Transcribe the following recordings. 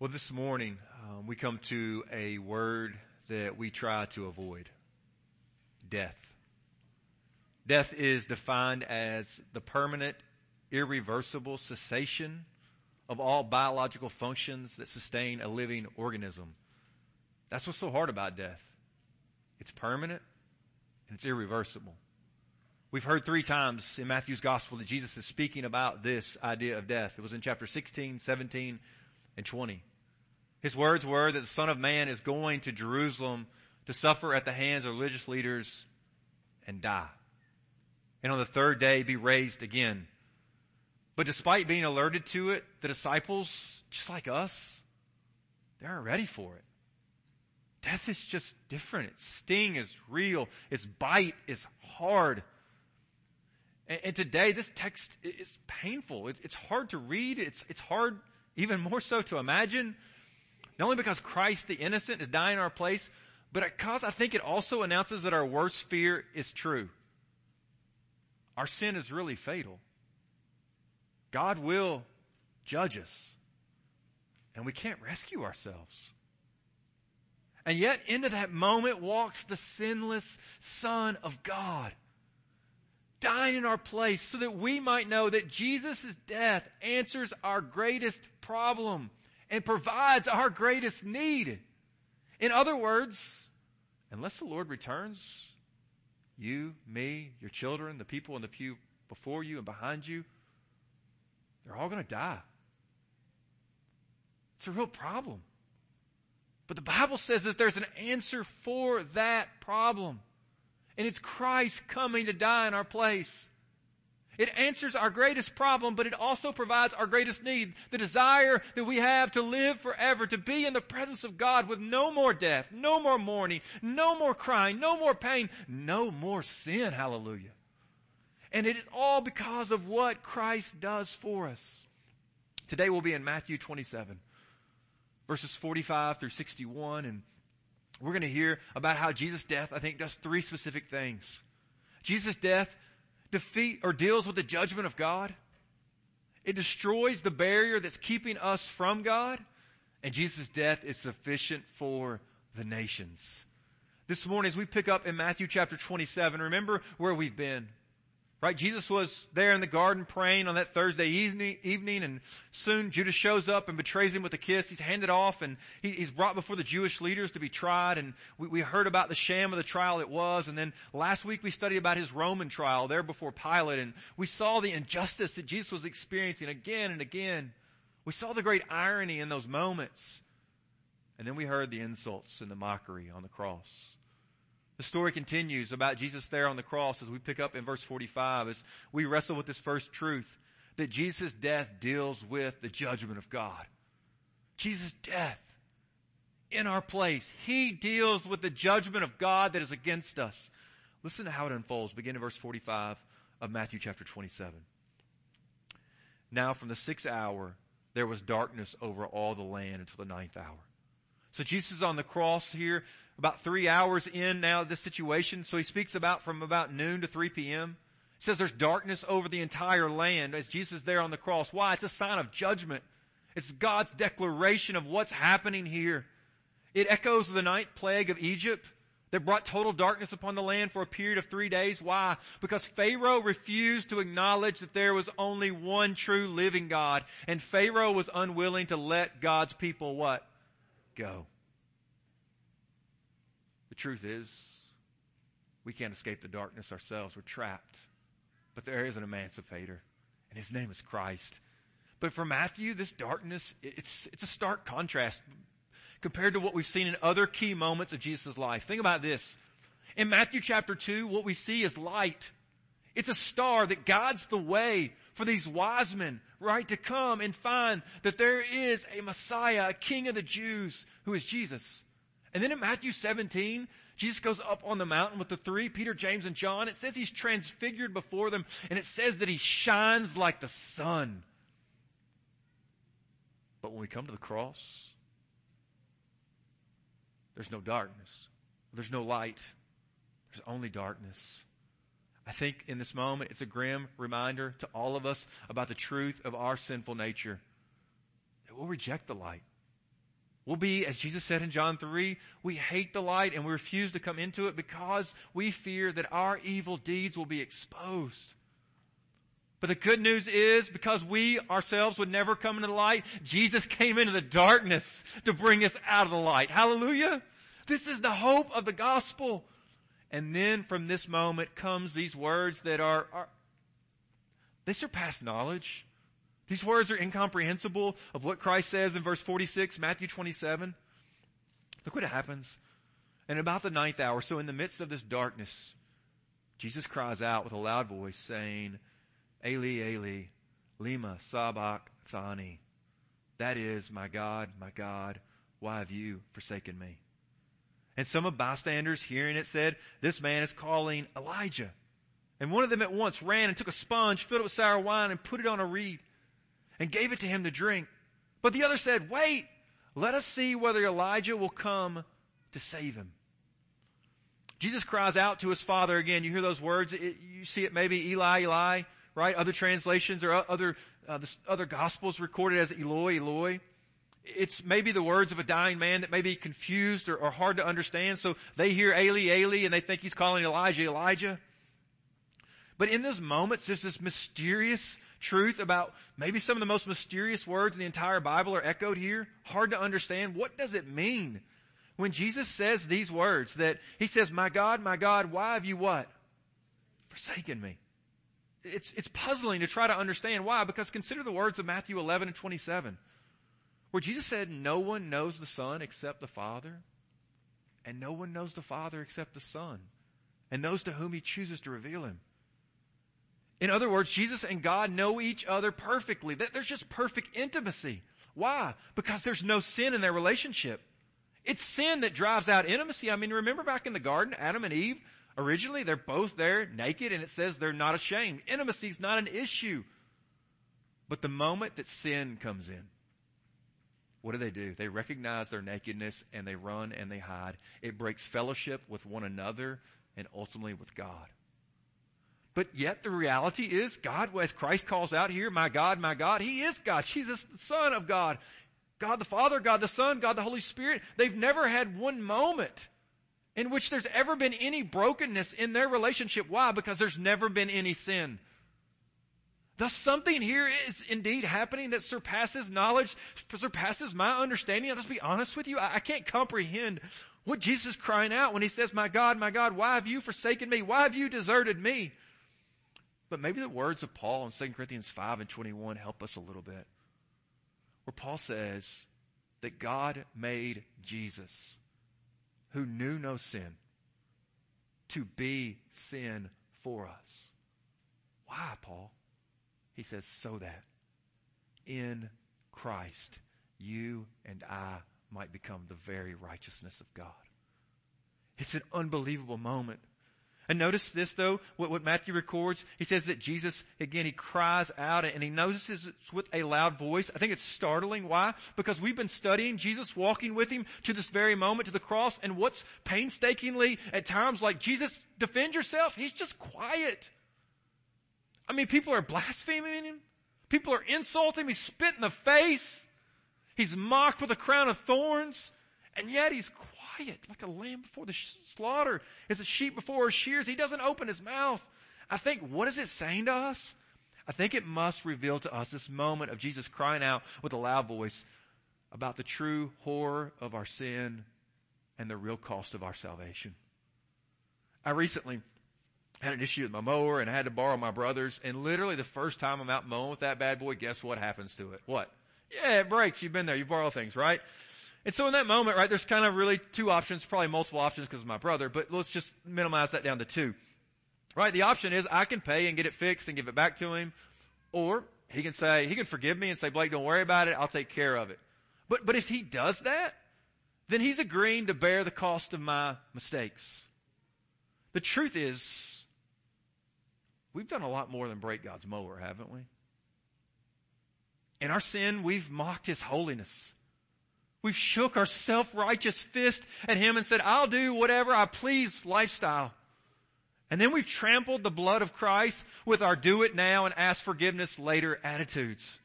Well, this morning um, we come to a word that we try to avoid death. Death is defined as the permanent, irreversible cessation of all biological functions that sustain a living organism. That's what's so hard about death. It's permanent and it's irreversible. We've heard three times in Matthew's gospel that Jesus is speaking about this idea of death. It was in chapter 16, 17, and 20. His words were that the Son of Man is going to Jerusalem to suffer at the hands of religious leaders and die. And on the third day be raised again. But despite being alerted to it, the disciples, just like us, they aren't ready for it. Death is just different. Its sting is real. Its bite is hard. And, and today, this text is painful. It, it's hard to read. It's, it's hard, even more so, to imagine. Not only because Christ the innocent is dying in our place, but because I think it also announces that our worst fear is true. Our sin is really fatal. God will judge us. And we can't rescue ourselves. And yet into that moment walks the sinless Son of God, dying in our place so that we might know that Jesus' death answers our greatest problem and provides our greatest need. In other words, unless the Lord returns, you, me, your children, the people in the pew before you and behind you, they're all going to die. It's a real problem. But the Bible says that there's an answer for that problem. And it's Christ coming to die in our place. It answers our greatest problem, but it also provides our greatest need. The desire that we have to live forever, to be in the presence of God with no more death, no more mourning, no more crying, no more pain, no more sin. Hallelujah. And it is all because of what Christ does for us. Today we'll be in Matthew 27, verses 45 through 61, and we're going to hear about how Jesus' death, I think, does three specific things. Jesus' death defeat or deals with the judgment of God. It destroys the barrier that's keeping us from God. And Jesus' death is sufficient for the nations. This morning, as we pick up in Matthew chapter 27, remember where we've been. Right? Jesus was there in the garden praying on that Thursday evening, and soon Judas shows up and betrays him with a kiss. He's handed off and he, he's brought before the Jewish leaders to be tried and we, we heard about the sham of the trial it was and then last week we studied about his Roman trial there before Pilate and we saw the injustice that Jesus was experiencing again and again. We saw the great irony in those moments. And then we heard the insults and the mockery on the cross. The story continues about Jesus there on the cross as we pick up in verse 45 as we wrestle with this first truth that Jesus' death deals with the judgment of God. Jesus' death in our place. He deals with the judgment of God that is against us. Listen to how it unfolds. Begin in verse 45 of Matthew chapter 27. Now from the sixth hour, there was darkness over all the land until the ninth hour. So Jesus is on the cross here, about three hours in now this situation. So he speaks about from about noon to 3 p.m. He says there's darkness over the entire land as Jesus is there on the cross. Why? It's a sign of judgment. It's God's declaration of what's happening here. It echoes the ninth plague of Egypt that brought total darkness upon the land for a period of three days. Why? Because Pharaoh refused to acknowledge that there was only one true living God, and Pharaoh was unwilling to let God's people what? Go. The truth is, we can't escape the darkness ourselves. We're trapped. But there is an emancipator, and his name is Christ. But for Matthew, this darkness, it's, it's a stark contrast compared to what we've seen in other key moments of Jesus' life. Think about this. In Matthew chapter 2, what we see is light. It's a star that guides the way for these wise men, right, to come and find that there is a Messiah, a King of the Jews, who is Jesus. And then in Matthew 17, Jesus goes up on the mountain with the three, Peter, James, and John. It says he's transfigured before them, and it says that he shines like the sun. But when we come to the cross, there's no darkness. There's no light. There's only darkness. I think in this moment it's a grim reminder to all of us about the truth of our sinful nature. That we'll reject the light. We'll be, as Jesus said in John 3, we hate the light and we refuse to come into it because we fear that our evil deeds will be exposed. But the good news is because we ourselves would never come into the light, Jesus came into the darkness to bring us out of the light. Hallelujah. This is the hope of the gospel. And then from this moment comes these words that are, are they surpass knowledge. These words are incomprehensible of what Christ says in verse 46, Matthew 27. Look what happens. And about the ninth hour, so in the midst of this darkness, Jesus cries out with a loud voice saying, Eli, Eli, lema sabachthani. That is, my God, my God, why have you forsaken me? And some of bystanders hearing it said, this man is calling Elijah. And one of them at once ran and took a sponge, filled it with sour wine, and put it on a reed, and gave it to him to drink. But the other said, wait, let us see whether Elijah will come to save him. Jesus cries out to his father again. You hear those words? It, you see it maybe Eli, Eli right? Other translations or other, uh, the, other gospels recorded as Eloi, Eloi. It's maybe the words of a dying man that may be confused or, or hard to understand. So they hear Eli, Eli, and they think he's calling Elijah, Elijah. But in those moments, there's this mysterious truth about maybe some of the most mysterious words in the entire Bible are echoed here. Hard to understand. What does it mean? When Jesus says these words that he says, my God, my God, why have you what? Forsaken me it's, it's puzzling to try to understand why, because consider the words of Matthew 11 and 27, where Jesus said, no one knows the Son except the Father, and no one knows the Father except the Son, and those to whom He chooses to reveal Him. In other words, Jesus and God know each other perfectly. There's just perfect intimacy. Why? Because there's no sin in their relationship. It's sin that drives out intimacy. I mean, remember back in the garden, Adam and Eve, Originally, they're both there naked and it says they're not ashamed. Intimacy is not an issue. But the moment that sin comes in, what do they do? They recognize their nakedness and they run and they hide. It breaks fellowship with one another and ultimately with God. But yet the reality is God, as Christ calls out here, my God, my God, He is God. Jesus, the Son of God. God the Father, God the Son, God the Holy Spirit. They've never had one moment in which there's ever been any brokenness in their relationship. Why? Because there's never been any sin. Thus something here is indeed happening that surpasses knowledge, surpasses my understanding. I'll just be honest with you. I, I can't comprehend what Jesus is crying out when he says, my God, my God, why have you forsaken me? Why have you deserted me? But maybe the words of Paul in 2 Corinthians 5 and 21 help us a little bit. Where Paul says that God made Jesus who knew no sin to be sin for us. Why, Paul? He says, so that in Christ you and I might become the very righteousness of God. It's an unbelievable moment and notice this though, what, what, Matthew records. He says that Jesus, again, he cries out and he notices it's with a loud voice. I think it's startling. Why? Because we've been studying Jesus walking with him to this very moment to the cross and what's painstakingly at times like, Jesus, defend yourself. He's just quiet. I mean, people are blaspheming him. People are insulting him. He's spit in the face. He's mocked with a crown of thorns. And yet he's quiet like a lamb before the slaughter, as a sheep before her shears. He doesn't open his mouth. I think, what is it saying to us? I think it must reveal to us this moment of Jesus crying out with a loud voice about the true horror of our sin and the real cost of our salvation. I recently had an issue with my mower and I had to borrow my brother's and literally the first time I'm out mowing with that bad boy, guess what happens to it? What? Yeah, it breaks. You've been there. You borrow things, right? And so in that moment, right, there's kind of really two options, probably multiple options because of my brother, but let's just minimize that down to two. Right? The option is I can pay and get it fixed and give it back to him, or he can say, he can forgive me and say, Blake, don't worry about it. I'll take care of it. But, but if he does that, then he's agreeing to bear the cost of my mistakes. The truth is, we've done a lot more than break God's mower, haven't we? In our sin, we've mocked His holiness. We've shook our self-righteous fist at him and said, I'll do whatever I please lifestyle. And then we've trampled the blood of Christ with our do it now and ask forgiveness later attitudes.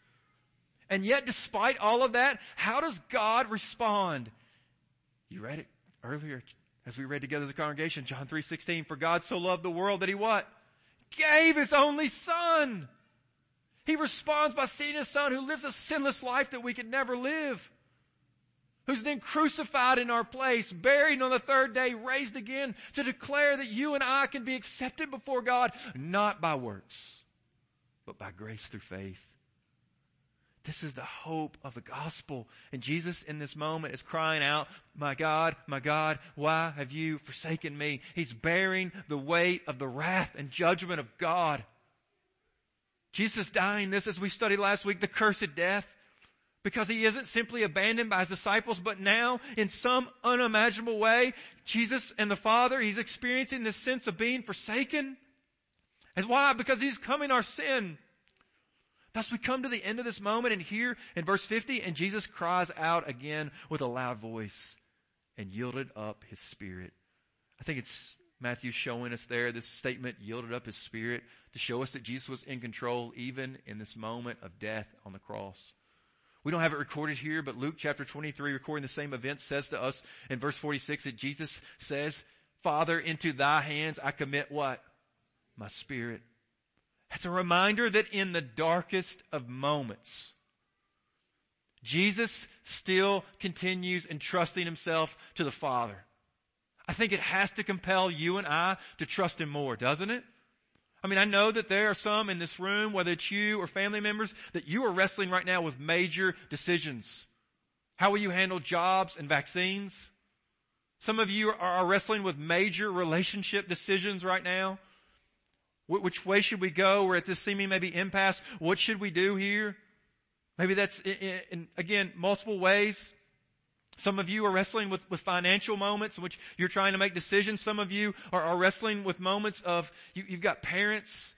And yet, despite all of that, how does God respond? You read it earlier as we read together as a congregation, John 3.16, for God so loved the world that he what? Gave his only son. He responds by seeing his son who lives a sinless life that we could never live. Who's then crucified in our place, buried on the third day, raised again to declare that you and I can be accepted before God, not by works, but by grace through faith. This is the hope of the gospel. And Jesus in this moment is crying out, my God, my God, why have you forsaken me? He's bearing the weight of the wrath and judgment of God. Jesus dying this as we studied last week, the cursed death, because he isn't simply abandoned by his disciples, but now in some unimaginable way, Jesus and the Father, he's experiencing this sense of being forsaken. And why? Because he's coming our sin. Thus we come to the end of this moment and here in verse 50, and Jesus cries out again with a loud voice and yielded up his spirit. I think it's Matthew showing us there this statement, yielded up his spirit, to show us that Jesus was in control even in this moment of death on the cross. We don't have it recorded here, but Luke chapter 23 recording the same event says to us in verse 46 that Jesus says, Father, into thy hands I commit what? My spirit. It's a reminder that in the darkest of moments, Jesus still continues entrusting himself to the Father. I think it has to compel you and I to trust him more, doesn't it? I mean, I know that there are some in this room, whether it's you or family members, that you are wrestling right now with major decisions. How will you handle jobs and vaccines? Some of you are wrestling with major relationship decisions right now. Which way should we go? We're at this seeming maybe impasse. What should we do here? Maybe that's in, in, again, multiple ways. Some of you are wrestling with, with financial moments in which you're trying to make decisions. Some of you are, are wrestling with moments of, you, you've got parents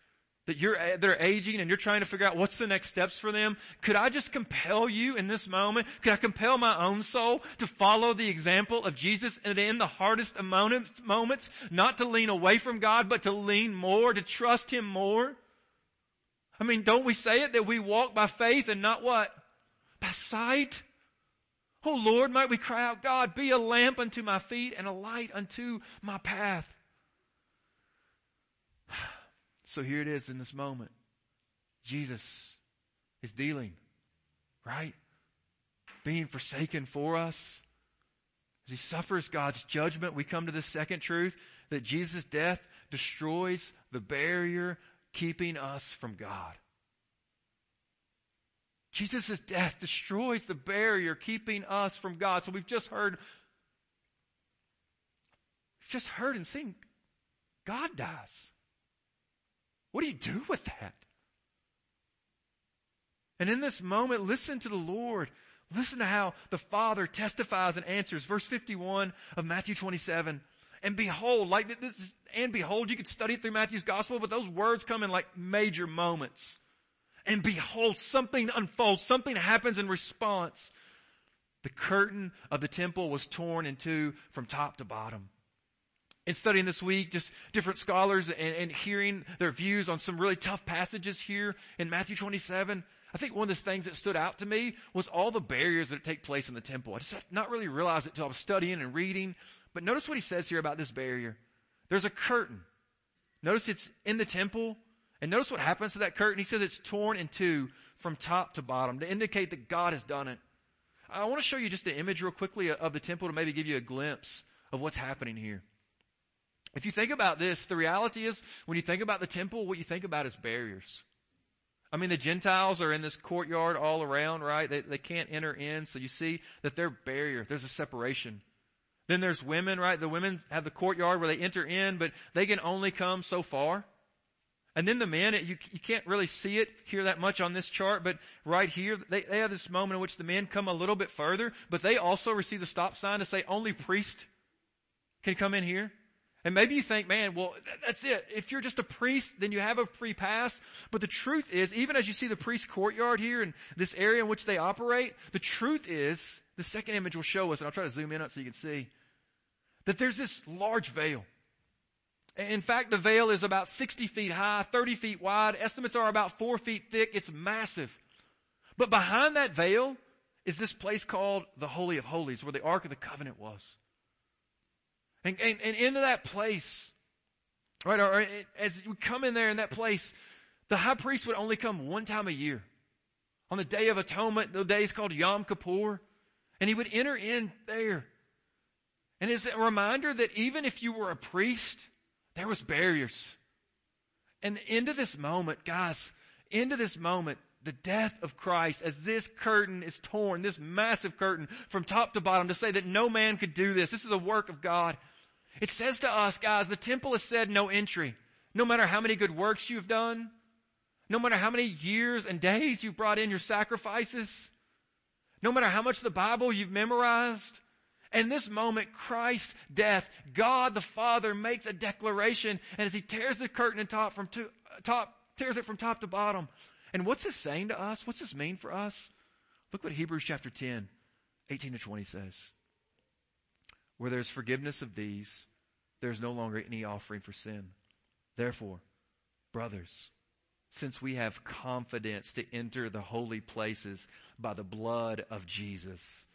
that you're, eh, they're aging and you're trying to figure out what's the next steps for them. Could I just compel you in this moment? Could I compel my own soul to follow the example of Jesus and in the hardest moments, not to lean away from God, but to lean more, to trust Him more? I mean, don't we say it that we walk by faith and not what? By sight? Oh Lord, might we cry out, God, be a lamp unto my feet and a light unto my path. So here it is in this moment. Jesus is dealing, right? Being forsaken for us. As he suffers God's judgment, we come to the second truth that Jesus' death destroys the barrier keeping us from God. Jesus' death destroys the barrier keeping us from God. So we've just heard, just heard and seen God dies. What do you do with that? And in this moment, listen to the Lord. Listen to how the Father testifies and answers. Verse 51 of Matthew 27. And behold, like this, and behold, you could study it through Matthew's gospel, but those words come in like major moments. And behold, something unfolds, something happens in response. The curtain of the temple was torn in two from top to bottom in studying this week, just different scholars and, and, hearing their views on some really tough passages here in Matthew 27, I think one of the things that stood out to me was all the barriers that take place in the temple. I just not really realized it until I was studying and reading. But notice what he says here about this barrier. There's a curtain. Notice it's in the temple. And notice what happens to that curtain. He says it's torn in two from top to bottom to indicate that God has done it. I want to show you just an image real quickly of the temple to maybe give you a glimpse of what's happening here. If you think about this, the reality is when you think about the temple, what you think about is barriers. I mean, the Gentiles are in this courtyard all around, right? They, they can't enter in. So you see that they're barrier. There's a separation. Then there's women, right? The women have the courtyard where they enter in, but they can only come so far. And then the men, you, you can't really see it here that much on this chart, but right here, they, they have this moment in which the men come a little bit further, but they also receive the stop sign to say only priest can come in here. And maybe you think, man, well, that's it. If you're just a priest, then you have a free pass. But the truth is, even as you see the priest courtyard here in this area in which they operate, the truth is, the second image will show us, and I'll try to zoom in on it so you can see, that there's this large veil. In fact, the veil is about 60 feet high, 30 feet wide. Estimates are about four feet thick. It's massive. But behind that veil is this place called the Holy of Holies, where the Ark of the Covenant was. And, and, and into that place, right, or as we come in there in that place, the high priest would only come one time a year. On the Day of Atonement, the day is called Yom Kippur. And he would enter in there. And it's a reminder that even if you were a priest, there was barriers. And into this moment, guys, into this moment, the death of Christ, as this curtain is torn, this massive curtain from top to bottom to say that no man could do this. This is a work of God. It says to us, guys, the temple has said no entry. No matter how many good works you've done, no matter how many years and days you've brought in your sacrifices, no matter how much the Bible you've memorized, in this moment, Christ's death, God the Father makes a declaration, and as He tears the curtain and top from to, uh, top, tears it from top to bottom. And what's this saying to us? What's this mean for us? Look what Hebrews chapter 10, 18 to 20 says. Where there's forgiveness of these, there's no longer any offering for sin. Therefore, brothers, since we have confidence to enter the holy places by the blood of Jesus,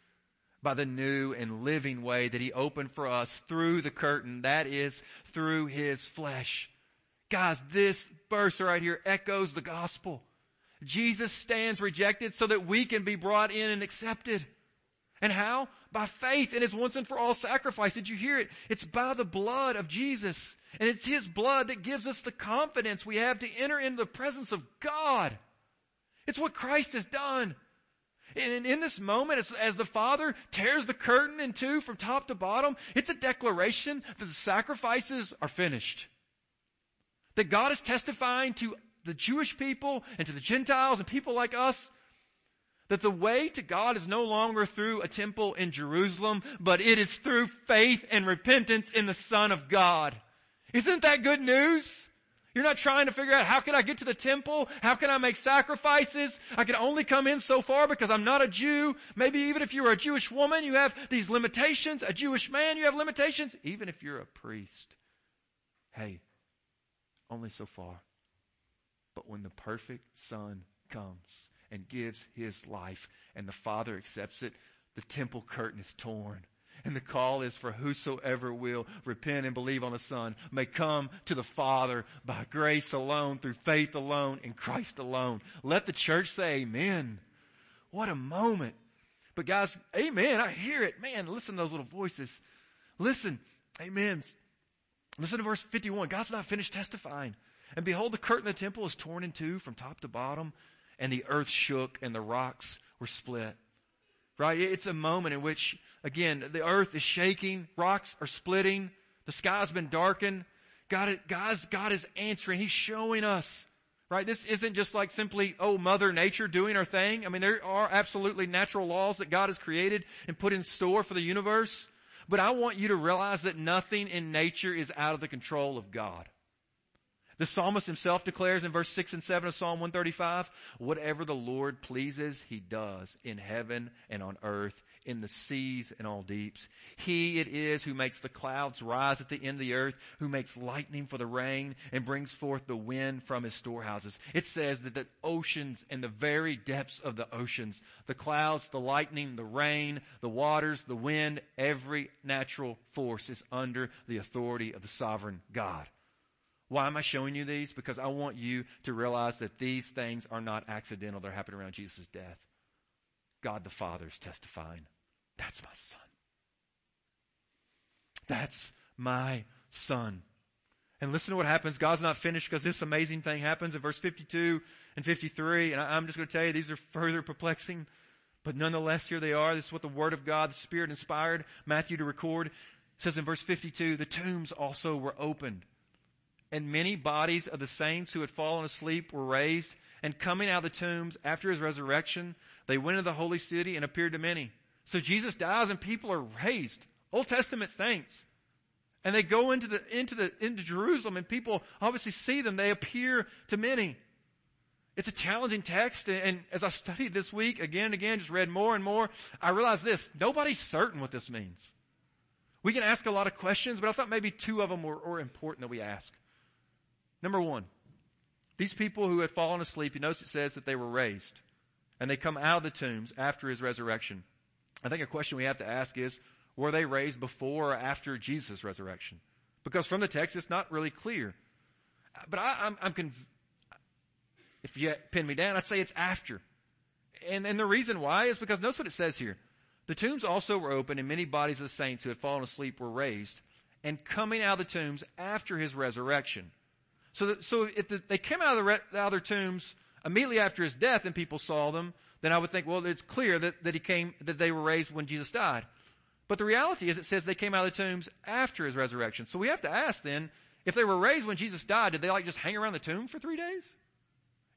by the new and living way that he opened for us through the curtain, that is, through his flesh. Guys, this verse right here echoes the gospel. Jesus stands rejected so that we can be brought in and accepted. And how? By faith in his once and for all sacrifice. Did you hear it? It's by the blood of Jesus. And it's his blood that gives us the confidence we have to enter into the presence of God. It's what Christ has done. And in this moment, as, as, the Father tears the curtain in two from top to bottom, it's a declaration that the sacrifices are finished. That God is testifying to the Jewish people and to the Gentiles and people like us that the way to God is no longer through a temple in Jerusalem, but it is through faith and repentance in the Son of God. Isn't that good news? You're not trying to figure out how can I get to the temple? How can I make sacrifices? I can only come in so far because I'm not a Jew. Maybe even if you're a Jewish woman, you have these limitations. A Jewish man, you have limitations. Even if you're a priest. Hey, only so far. But when the perfect Son comes and gives his life and the Father accepts it, the temple curtain is torn. And the call is for whosoever will repent and believe on the Son may come to the Father by grace alone, through faith alone, in Christ alone. Let the church say amen. What a moment. But guys, amen. I hear it. Man, listen to those little voices. Listen. Amen. Listen to verse 51. God's not finished testifying. And behold, the curtain of the temple is torn in two from top to bottom, and the earth shook, and the rocks were split. Right? It's a moment in which, again, the earth is shaking, rocks are splitting, the sky's been darkened. God, God's, God is answering. He's showing us. Right? This isn't just like simply, oh, Mother Nature doing her thing. I mean, there are absolutely natural laws that God has created and put in store for the universe. But I want you to realize that nothing in nature is out of the control of God. The psalmist himself declares in verse 6 and 7 of Psalm 135, whatever the Lord pleases, he does in heaven and on earth, in the seas and all deeps. He it is who makes the clouds rise at the end of the earth, who makes lightning for the rain and brings forth the wind from his storehouses. It says that the oceans and the very depths of the oceans, the clouds, the lightning, the rain, the waters, the wind, every natural force is under the authority of the sovereign God. Why am I showing you these? Because I want you to realize that these things are not accidental. They're happening around Jesus' death. God the Father is testifying. That's my son. That's my son. And listen to what happens. God's not finished because this amazing thing happens in verse 52 and 53. And I'm just going to tell you, these are further perplexing. But nonetheless, here they are. This is what the Word of God, the Spirit inspired Matthew to record. It says in verse 52, the tombs also were opened and many bodies of the saints who had fallen asleep were raised. And coming out of the tombs after his resurrection, they went into the holy city and appeared to many. So Jesus dies and people are raised. Old Testament saints. And they go into the, into the, into Jerusalem and people obviously see them. They appear to many. It's a challenging text. And as I studied this week, again and again, just read more and more, I realized this. Nobody's certain what this means. We can ask a lot of questions, but I thought maybe two of them were, were important that we ask. Number one, these people who had fallen asleep, you notice it says that they were raised. and they come out of the tombs after his resurrection. I think a question we have to ask is, were they raised before or after Jesus' resurrection? Because from the text, it's not really clear. But I, am I'm, conv- if you pin me down, I'd say it's after. And, and the reason why is because notice what it says here. The tombs also were open and many bodies of the saints who had fallen asleep were raised, and coming out of the tombs after his resurrection. So, that, so if the, they came out of, the, out of their tombs immediately after his death and people saw them, then I would think, well, it's clear that, that he came, that they were raised when Jesus died. But the reality is it says they came out of the tombs after his resurrection. So we have to ask then, if they were raised when Jesus died, did they like just hang around the tomb for three days?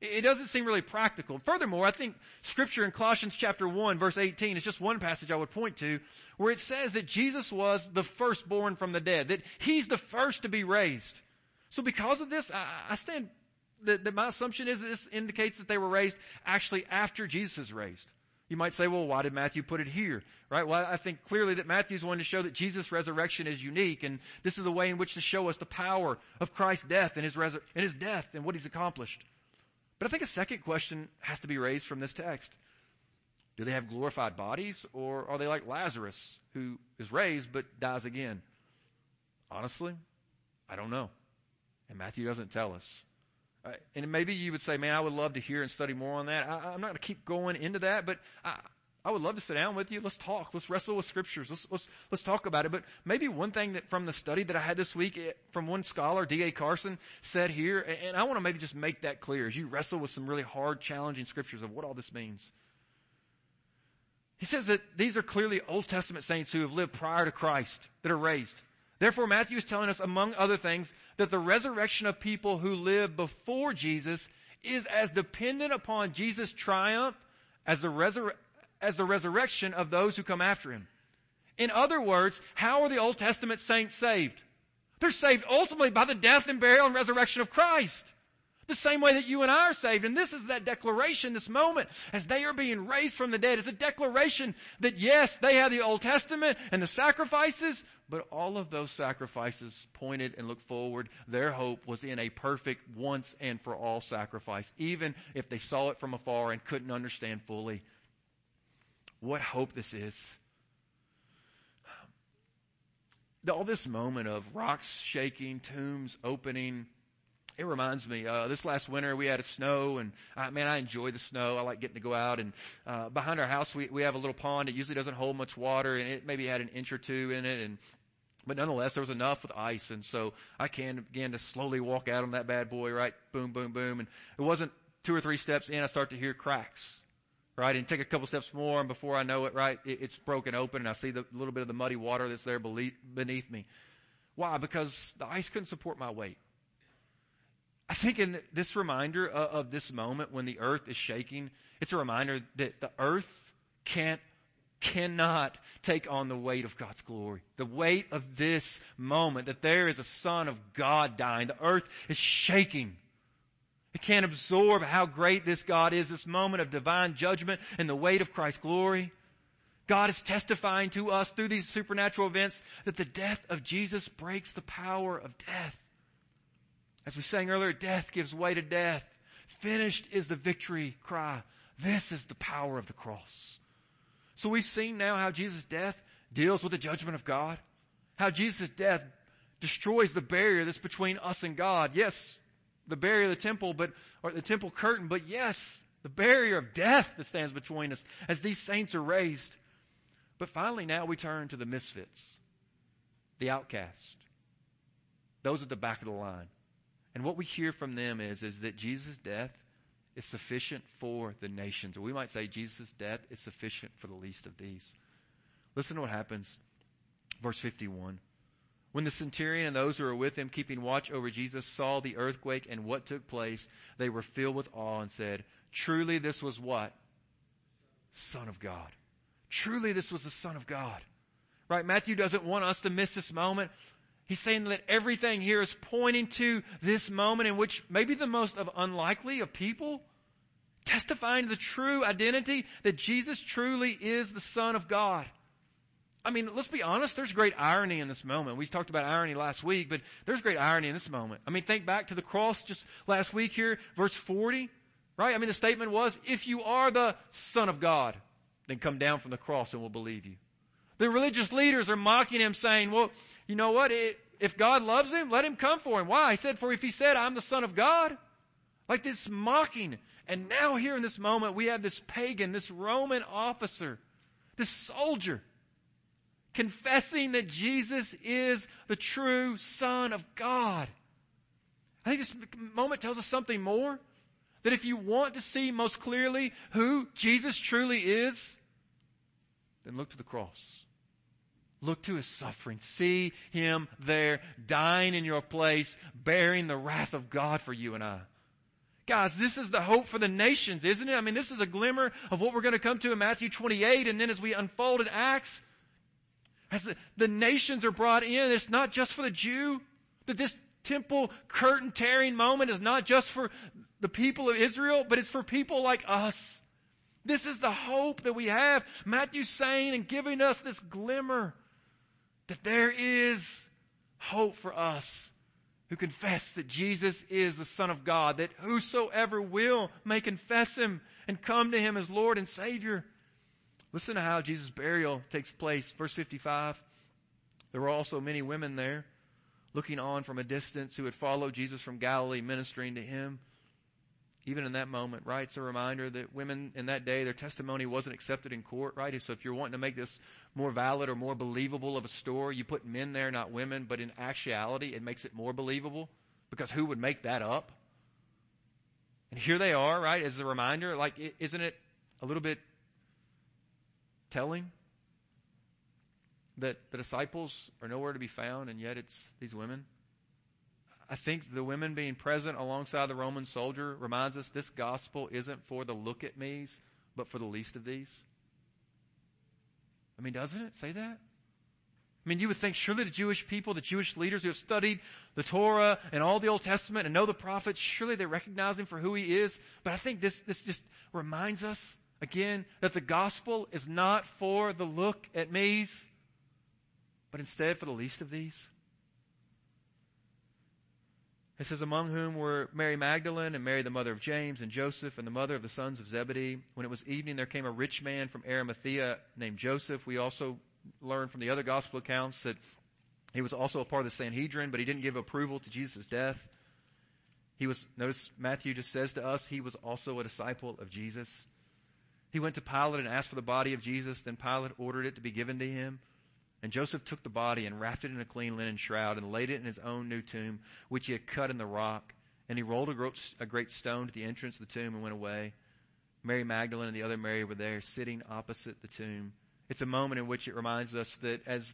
It doesn't seem really practical. Furthermore, I think scripture in Colossians chapter 1 verse 18 is just one passage I would point to where it says that Jesus was the firstborn from the dead, that he's the first to be raised. So because of this, I, I stand, that, that my assumption is that this indicates that they were raised actually after Jesus is raised. You might say, well, why did Matthew put it here? Right? Well, I think clearly that Matthew's wanting to show that Jesus' resurrection is unique, and this is a way in which to show us the power of Christ's death and his, and his death and what he's accomplished. But I think a second question has to be raised from this text. Do they have glorified bodies or are they like Lazarus who is raised but dies again? Honestly, I don't know. And Matthew doesn't tell us. Uh, and maybe you would say, man, I would love to hear and study more on that. I, am not going to keep going into that, but I, I would love to sit down with you. Let's talk. Let's wrestle with scriptures. Let's, let's, let's talk about it. But maybe one thing that from the study that I had this week eh, from one scholar, D.A. Carson, said here, and I want to maybe just make that clear as you wrestle with some really hard, challenging scriptures of what all this means. He says that these are clearly Old Testament saints who have lived prior to Christ that are raised. Therefore, Matthew is telling us, among other things, that the resurrection of people who live before Jesus is as dependent upon Jesus' triumph as the, resur- as the resurrection of those who come after him. In other words, how are the Old Testament saints saved? They're saved ultimately by the death and burial and resurrection of Christ. The same way that you and I are saved. And this is that declaration, this moment, as they are being raised from the dead. It's a declaration that yes, they have the Old Testament and the sacrifices, but all of those sacrifices pointed and looked forward. Their hope was in a perfect once and for all sacrifice, even if they saw it from afar and couldn't understand fully. What hope this is. All this moment of rocks shaking, tombs opening, it reminds me, uh, this last winter we had a snow and uh, man, I enjoy the snow. I like getting to go out and, uh, behind our house we, we have a little pond. It usually doesn't hold much water and it maybe had an inch or two in it and, but nonetheless, there was enough with ice, and so I can began to slowly walk out on that bad boy, right? Boom, boom, boom, and it wasn't two or three steps in, I start to hear cracks right? And take a couple steps more, and before I know it, right, it, it's broken open, and I see the little bit of the muddy water that's there beneath me. Why? Because the ice couldn't support my weight. I think in this reminder of, of this moment when the earth is shaking, it's a reminder that the earth can't cannot take on the weight of God's glory. The weight of this moment, that there is a son of God dying. The earth is shaking. It can't absorb how great this God is, this moment of divine judgment and the weight of Christ's glory. God is testifying to us through these supernatural events that the death of Jesus breaks the power of death. As we sang earlier, death gives way to death. Finished is the victory cry. This is the power of the cross. So we've seen now how Jesus' death deals with the judgment of God. How Jesus' death destroys the barrier that's between us and God. Yes, the barrier of the temple, but, or the temple curtain, but yes, the barrier of death that stands between us as these saints are raised. But finally now we turn to the misfits, the outcast, those at the back of the line. And what we hear from them is, is that Jesus' death is sufficient for the nations. Or we might say Jesus' death is sufficient for the least of these. Listen to what happens. Verse 51. When the centurion and those who were with him keeping watch over Jesus saw the earthquake and what took place, they were filled with awe and said, Truly this was what? Son of God. Truly this was the Son of God. Right? Matthew doesn't want us to miss this moment. He's saying that everything here is pointing to this moment in which maybe the most of unlikely of people testifying to the true identity that Jesus truly is the Son of God. I mean, let's be honest, there's great irony in this moment. We talked about irony last week, but there's great irony in this moment. I mean, think back to the cross just last week here, verse 40. Right? I mean, the statement was, if you are the Son of God, then come down from the cross and we'll believe you. The religious leaders are mocking him saying, well, you know what? It, if God loves him, let him come for him. Why? He said, for if he said, I'm the Son of God, like this mocking. And now here in this moment, we have this pagan, this Roman officer, this soldier, confessing that Jesus is the true Son of God. I think this moment tells us something more. That if you want to see most clearly who Jesus truly is, then look to the cross. Look to his suffering. See him there dying in your place, bearing the wrath of God for you and I. Guys, this is the hope for the nations, isn't it? I mean, this is a glimmer of what we're going to come to in Matthew 28, and then as we unfold in Acts, as the, the nations are brought in, it's not just for the Jew, that this temple curtain tearing moment is not just for the people of Israel, but it's for people like us. This is the hope that we have. Matthew's saying and giving us this glimmer that there is hope for us who confess that Jesus is the Son of God, that whosoever will may confess Him and come to Him as Lord and Savior. Listen to how Jesus' burial takes place. Verse 55. There were also many women there, looking on from a distance, who had followed Jesus from Galilee, ministering to Him even in that moment, right? It's a reminder that women in that day, their testimony wasn't accepted in court, right? So if you're wanting to make this more valid or more believable of a story, you put men there, not women, but in actuality, it makes it more believable because who would make that up? And here they are, right? As a reminder, like, isn't it a little bit telling that the disciples are nowhere to be found and yet it's these women? I think the women being present alongside the Roman soldier reminds us this gospel isn't for the look at me's, but for the least of these. I mean, doesn't it say that? I mean, you would think surely the Jewish people, the Jewish leaders who have studied the Torah and all the Old Testament and know the prophets, surely they recognize him for who he is. But I think this, this just reminds us again that the gospel is not for the look at me's, but instead for the least of these. It says, among whom were Mary Magdalene and Mary the mother of James and Joseph and the mother of the sons of Zebedee. When it was evening, there came a rich man from Arimathea named Joseph. We also learn from the other gospel accounts that he was also a part of the Sanhedrin, but he didn't give approval to Jesus' death. He was, notice Matthew just says to us, he was also a disciple of Jesus. He went to Pilate and asked for the body of Jesus. Then Pilate ordered it to be given to him. And Joseph took the body and wrapped it in a clean linen shroud and laid it in his own new tomb, which he had cut in the rock. And he rolled a great stone to the entrance of the tomb and went away. Mary Magdalene and the other Mary were there sitting opposite the tomb. It's a moment in which it reminds us that as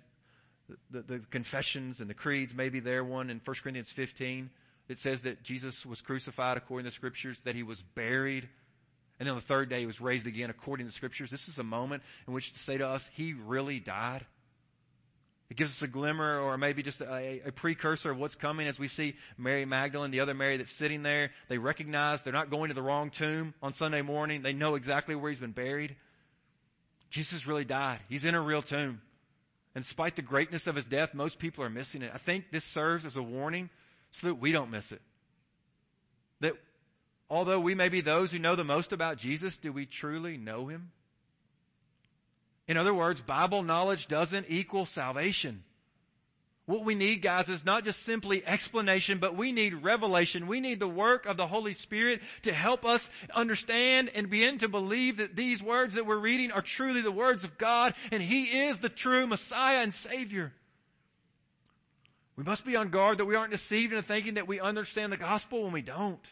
the, the, the confessions and the creeds, maybe there one in 1 Corinthians 15, it says that Jesus was crucified according to the scriptures, that he was buried, and then on the third day he was raised again according to the scriptures. This is a moment in which to say to us, he really died. It gives us a glimmer or maybe just a, a, precursor of what's coming as we see Mary Magdalene, the other Mary that's sitting there. They recognize they're not going to the wrong tomb on Sunday morning. They know exactly where he's been buried. Jesus really died. He's in a real tomb. And despite the greatness of his death, most people are missing it. I think this serves as a warning so that we don't miss it. That although we may be those who know the most about Jesus, do we truly know him? In other words, Bible knowledge doesn't equal salvation. What we need, guys, is not just simply explanation, but we need revelation. We need the work of the Holy Spirit to help us understand and begin to believe that these words that we're reading are truly the words of God and He is the true Messiah and Savior. We must be on guard that we aren't deceived into thinking that we understand the gospel when we don't.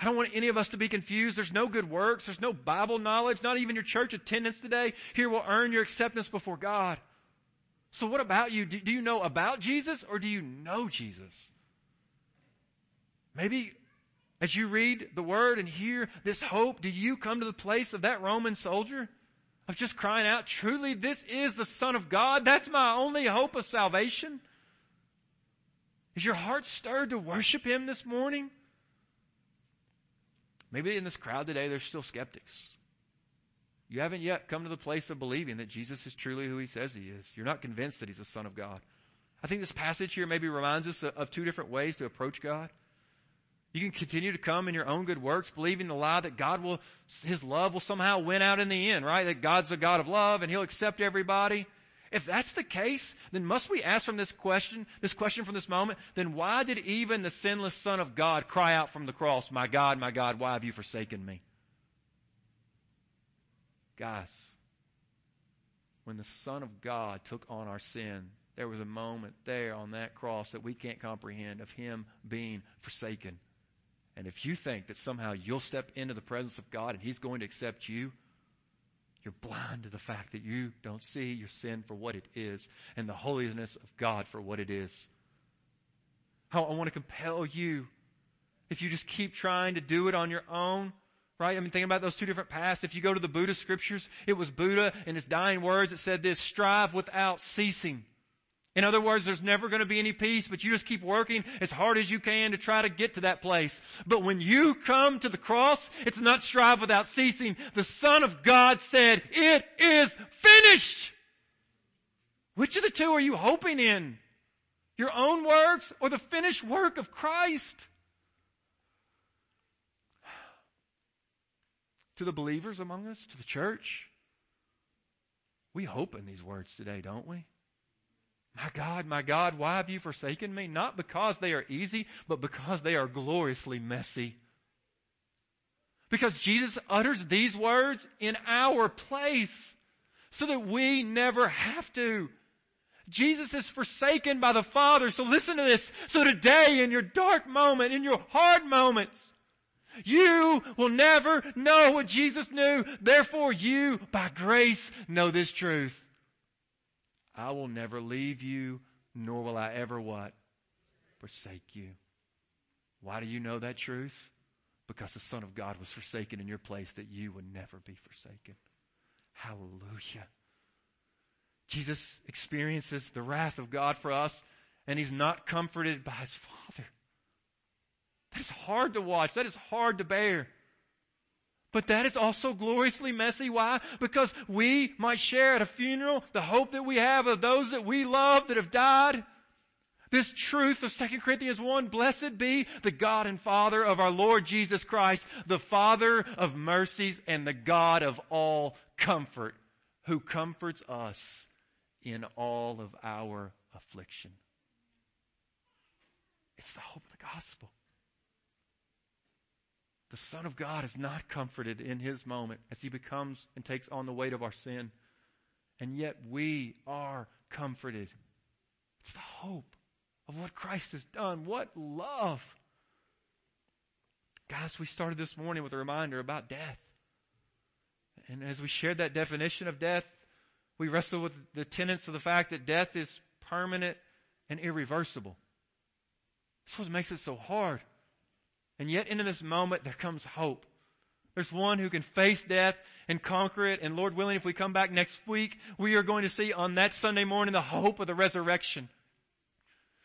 I don't want any of us to be confused. There's no good works. There's no Bible knowledge. Not even your church attendance today here will earn your acceptance before God. So what about you? Do, do you know about Jesus or do you know Jesus? Maybe as you read the word and hear this hope, do you come to the place of that Roman soldier? Of just crying out, truly this is the Son of God. That's my only hope of salvation. Is your heart stirred to worship Him this morning? Maybe in this crowd today, there's still skeptics. You haven't yet come to the place of believing that Jesus is truly who he says he is. You're not convinced that he's the Son of God. I think this passage here maybe reminds us of two different ways to approach God. You can continue to come in your own good works, believing the lie that God will, His love will somehow win out in the end, right? That God's a God of love and He'll accept everybody. If that's the case, then must we ask from this question, this question from this moment, then why did even the sinless Son of God cry out from the cross, My God, my God, why have you forsaken me? Guys, when the Son of God took on our sin, there was a moment there on that cross that we can't comprehend of Him being forsaken. And if you think that somehow you'll step into the presence of God and He's going to accept you, you're blind to the fact that you don't see your sin for what it is and the holiness of God for what it is. How I want to compel you, if you just keep trying to do it on your own, right? I mean, thinking about those two different paths. If you go to the Buddha scriptures, it was Buddha in his dying words that said this, strive without ceasing. In other words, there's never going to be any peace, but you just keep working as hard as you can to try to get to that place. But when you come to the cross, it's not strive without ceasing. The Son of God said, it is finished. Which of the two are you hoping in? Your own works or the finished work of Christ? To the believers among us, to the church, we hope in these words today, don't we? My God, my God, why have you forsaken me? Not because they are easy, but because they are gloriously messy. Because Jesus utters these words in our place so that we never have to. Jesus is forsaken by the Father. So listen to this. So today in your dark moment, in your hard moments, you will never know what Jesus knew. Therefore you, by grace, know this truth. I will never leave you, nor will I ever what? Forsake you. Why do you know that truth? Because the Son of God was forsaken in your place that you would never be forsaken. Hallelujah. Jesus experiences the wrath of God for us, and he's not comforted by his Father. That is hard to watch. That is hard to bear. But that is also gloriously messy. Why? Because we might share at a funeral the hope that we have of those that we love that have died. This truth of 2 Corinthians 1, blessed be the God and Father of our Lord Jesus Christ, the Father of mercies and the God of all comfort, who comforts us in all of our affliction. It's the hope of the gospel. The Son of God is not comforted in his moment as he becomes and takes on the weight of our sin. And yet we are comforted. It's the hope of what Christ has done. What love. Guys, we started this morning with a reminder about death. And as we shared that definition of death, we wrestled with the tenets of the fact that death is permanent and irreversible. That's what makes it so hard. And yet, into this moment, there comes hope. There's one who can face death and conquer it. And Lord willing, if we come back next week, we are going to see on that Sunday morning the hope of the resurrection.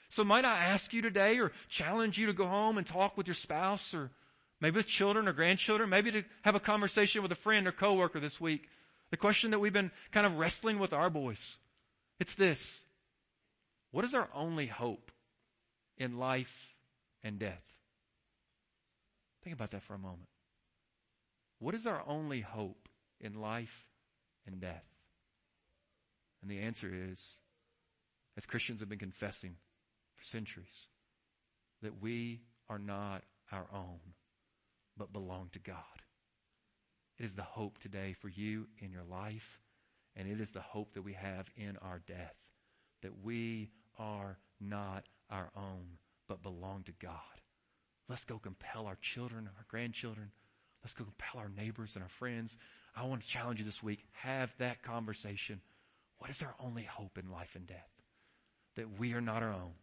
So might I ask you today or challenge you to go home and talk with your spouse or maybe with children or grandchildren, maybe to have a conversation with a friend or coworker this week. The question that we've been kind of wrestling with our boys. It's this. What is our only hope in life and death? Think about that for a moment. What is our only hope in life and death? And the answer is, as Christians have been confessing for centuries, that we are not our own, but belong to God. It is the hope today for you in your life, and it is the hope that we have in our death, that we are not our own, but belong to God. Let's go compel our children, our grandchildren. Let's go compel our neighbors and our friends. I want to challenge you this week. Have that conversation. What is our only hope in life and death? That we are not our own,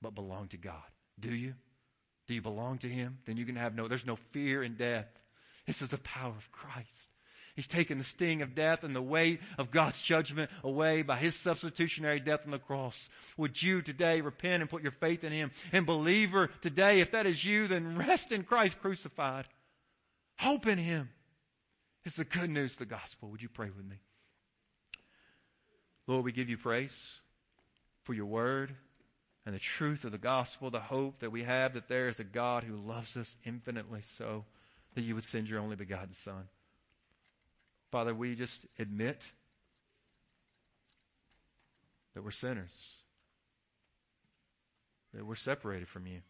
but belong to God. Do you? Do you belong to Him? Then you can have no, there's no fear in death. This is the power of Christ. He's taken the sting of death and the weight of God's judgment away by His substitutionary death on the cross. Would you today repent and put your faith in Him? And believer today, if that is you, then rest in Christ crucified. Hope in Him. It's the good news of the gospel. Would you pray with me? Lord, we give you praise for your word. and the truth of the gospel, the hope that we have that there is a God who loves us infinitely so that you would send your only begotten Son. Father, we just admit that we're sinners, that we're separated from you,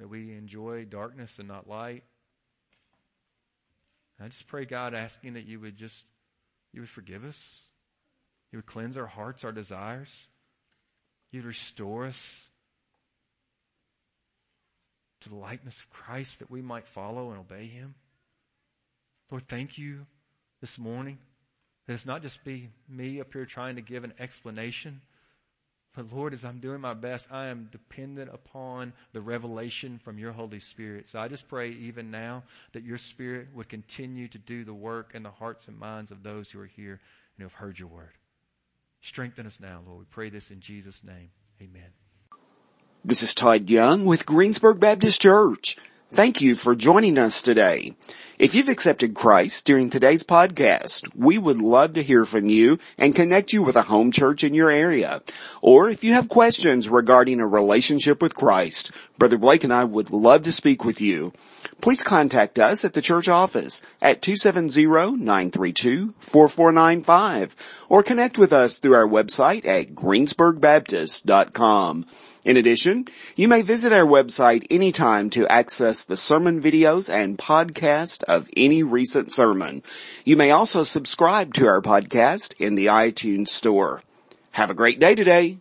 that we enjoy darkness and not light. I just pray, God, asking that you would just, you would forgive us. You would cleanse our hearts, our desires. You'd restore us to the likeness of Christ that we might follow and obey Him. Lord, thank you this morning that it's not just be me up here trying to give an explanation, but Lord, as I'm doing my best, I am dependent upon the revelation from your Holy Spirit. So I just pray even now that your Spirit would continue to do the work in the hearts and minds of those who are here and who have heard your word. Strengthen us now, Lord. We pray this in Jesus' name. Amen. This is Todd Young with Greensburg Baptist Church. Thank you for joining us today. If you've accepted Christ during today's podcast, we would love to hear from you and connect you with a home church in your area. Or if you have questions regarding a relationship with Christ, Brother Blake and I would love to speak with you. Please contact us at the church office at 270-932-4495 or connect with us through our website at greensburgbaptist.com. In addition, you may visit our website anytime to access the sermon videos and podcast of any recent sermon. You may also subscribe to our podcast in the iTunes store. Have a great day today.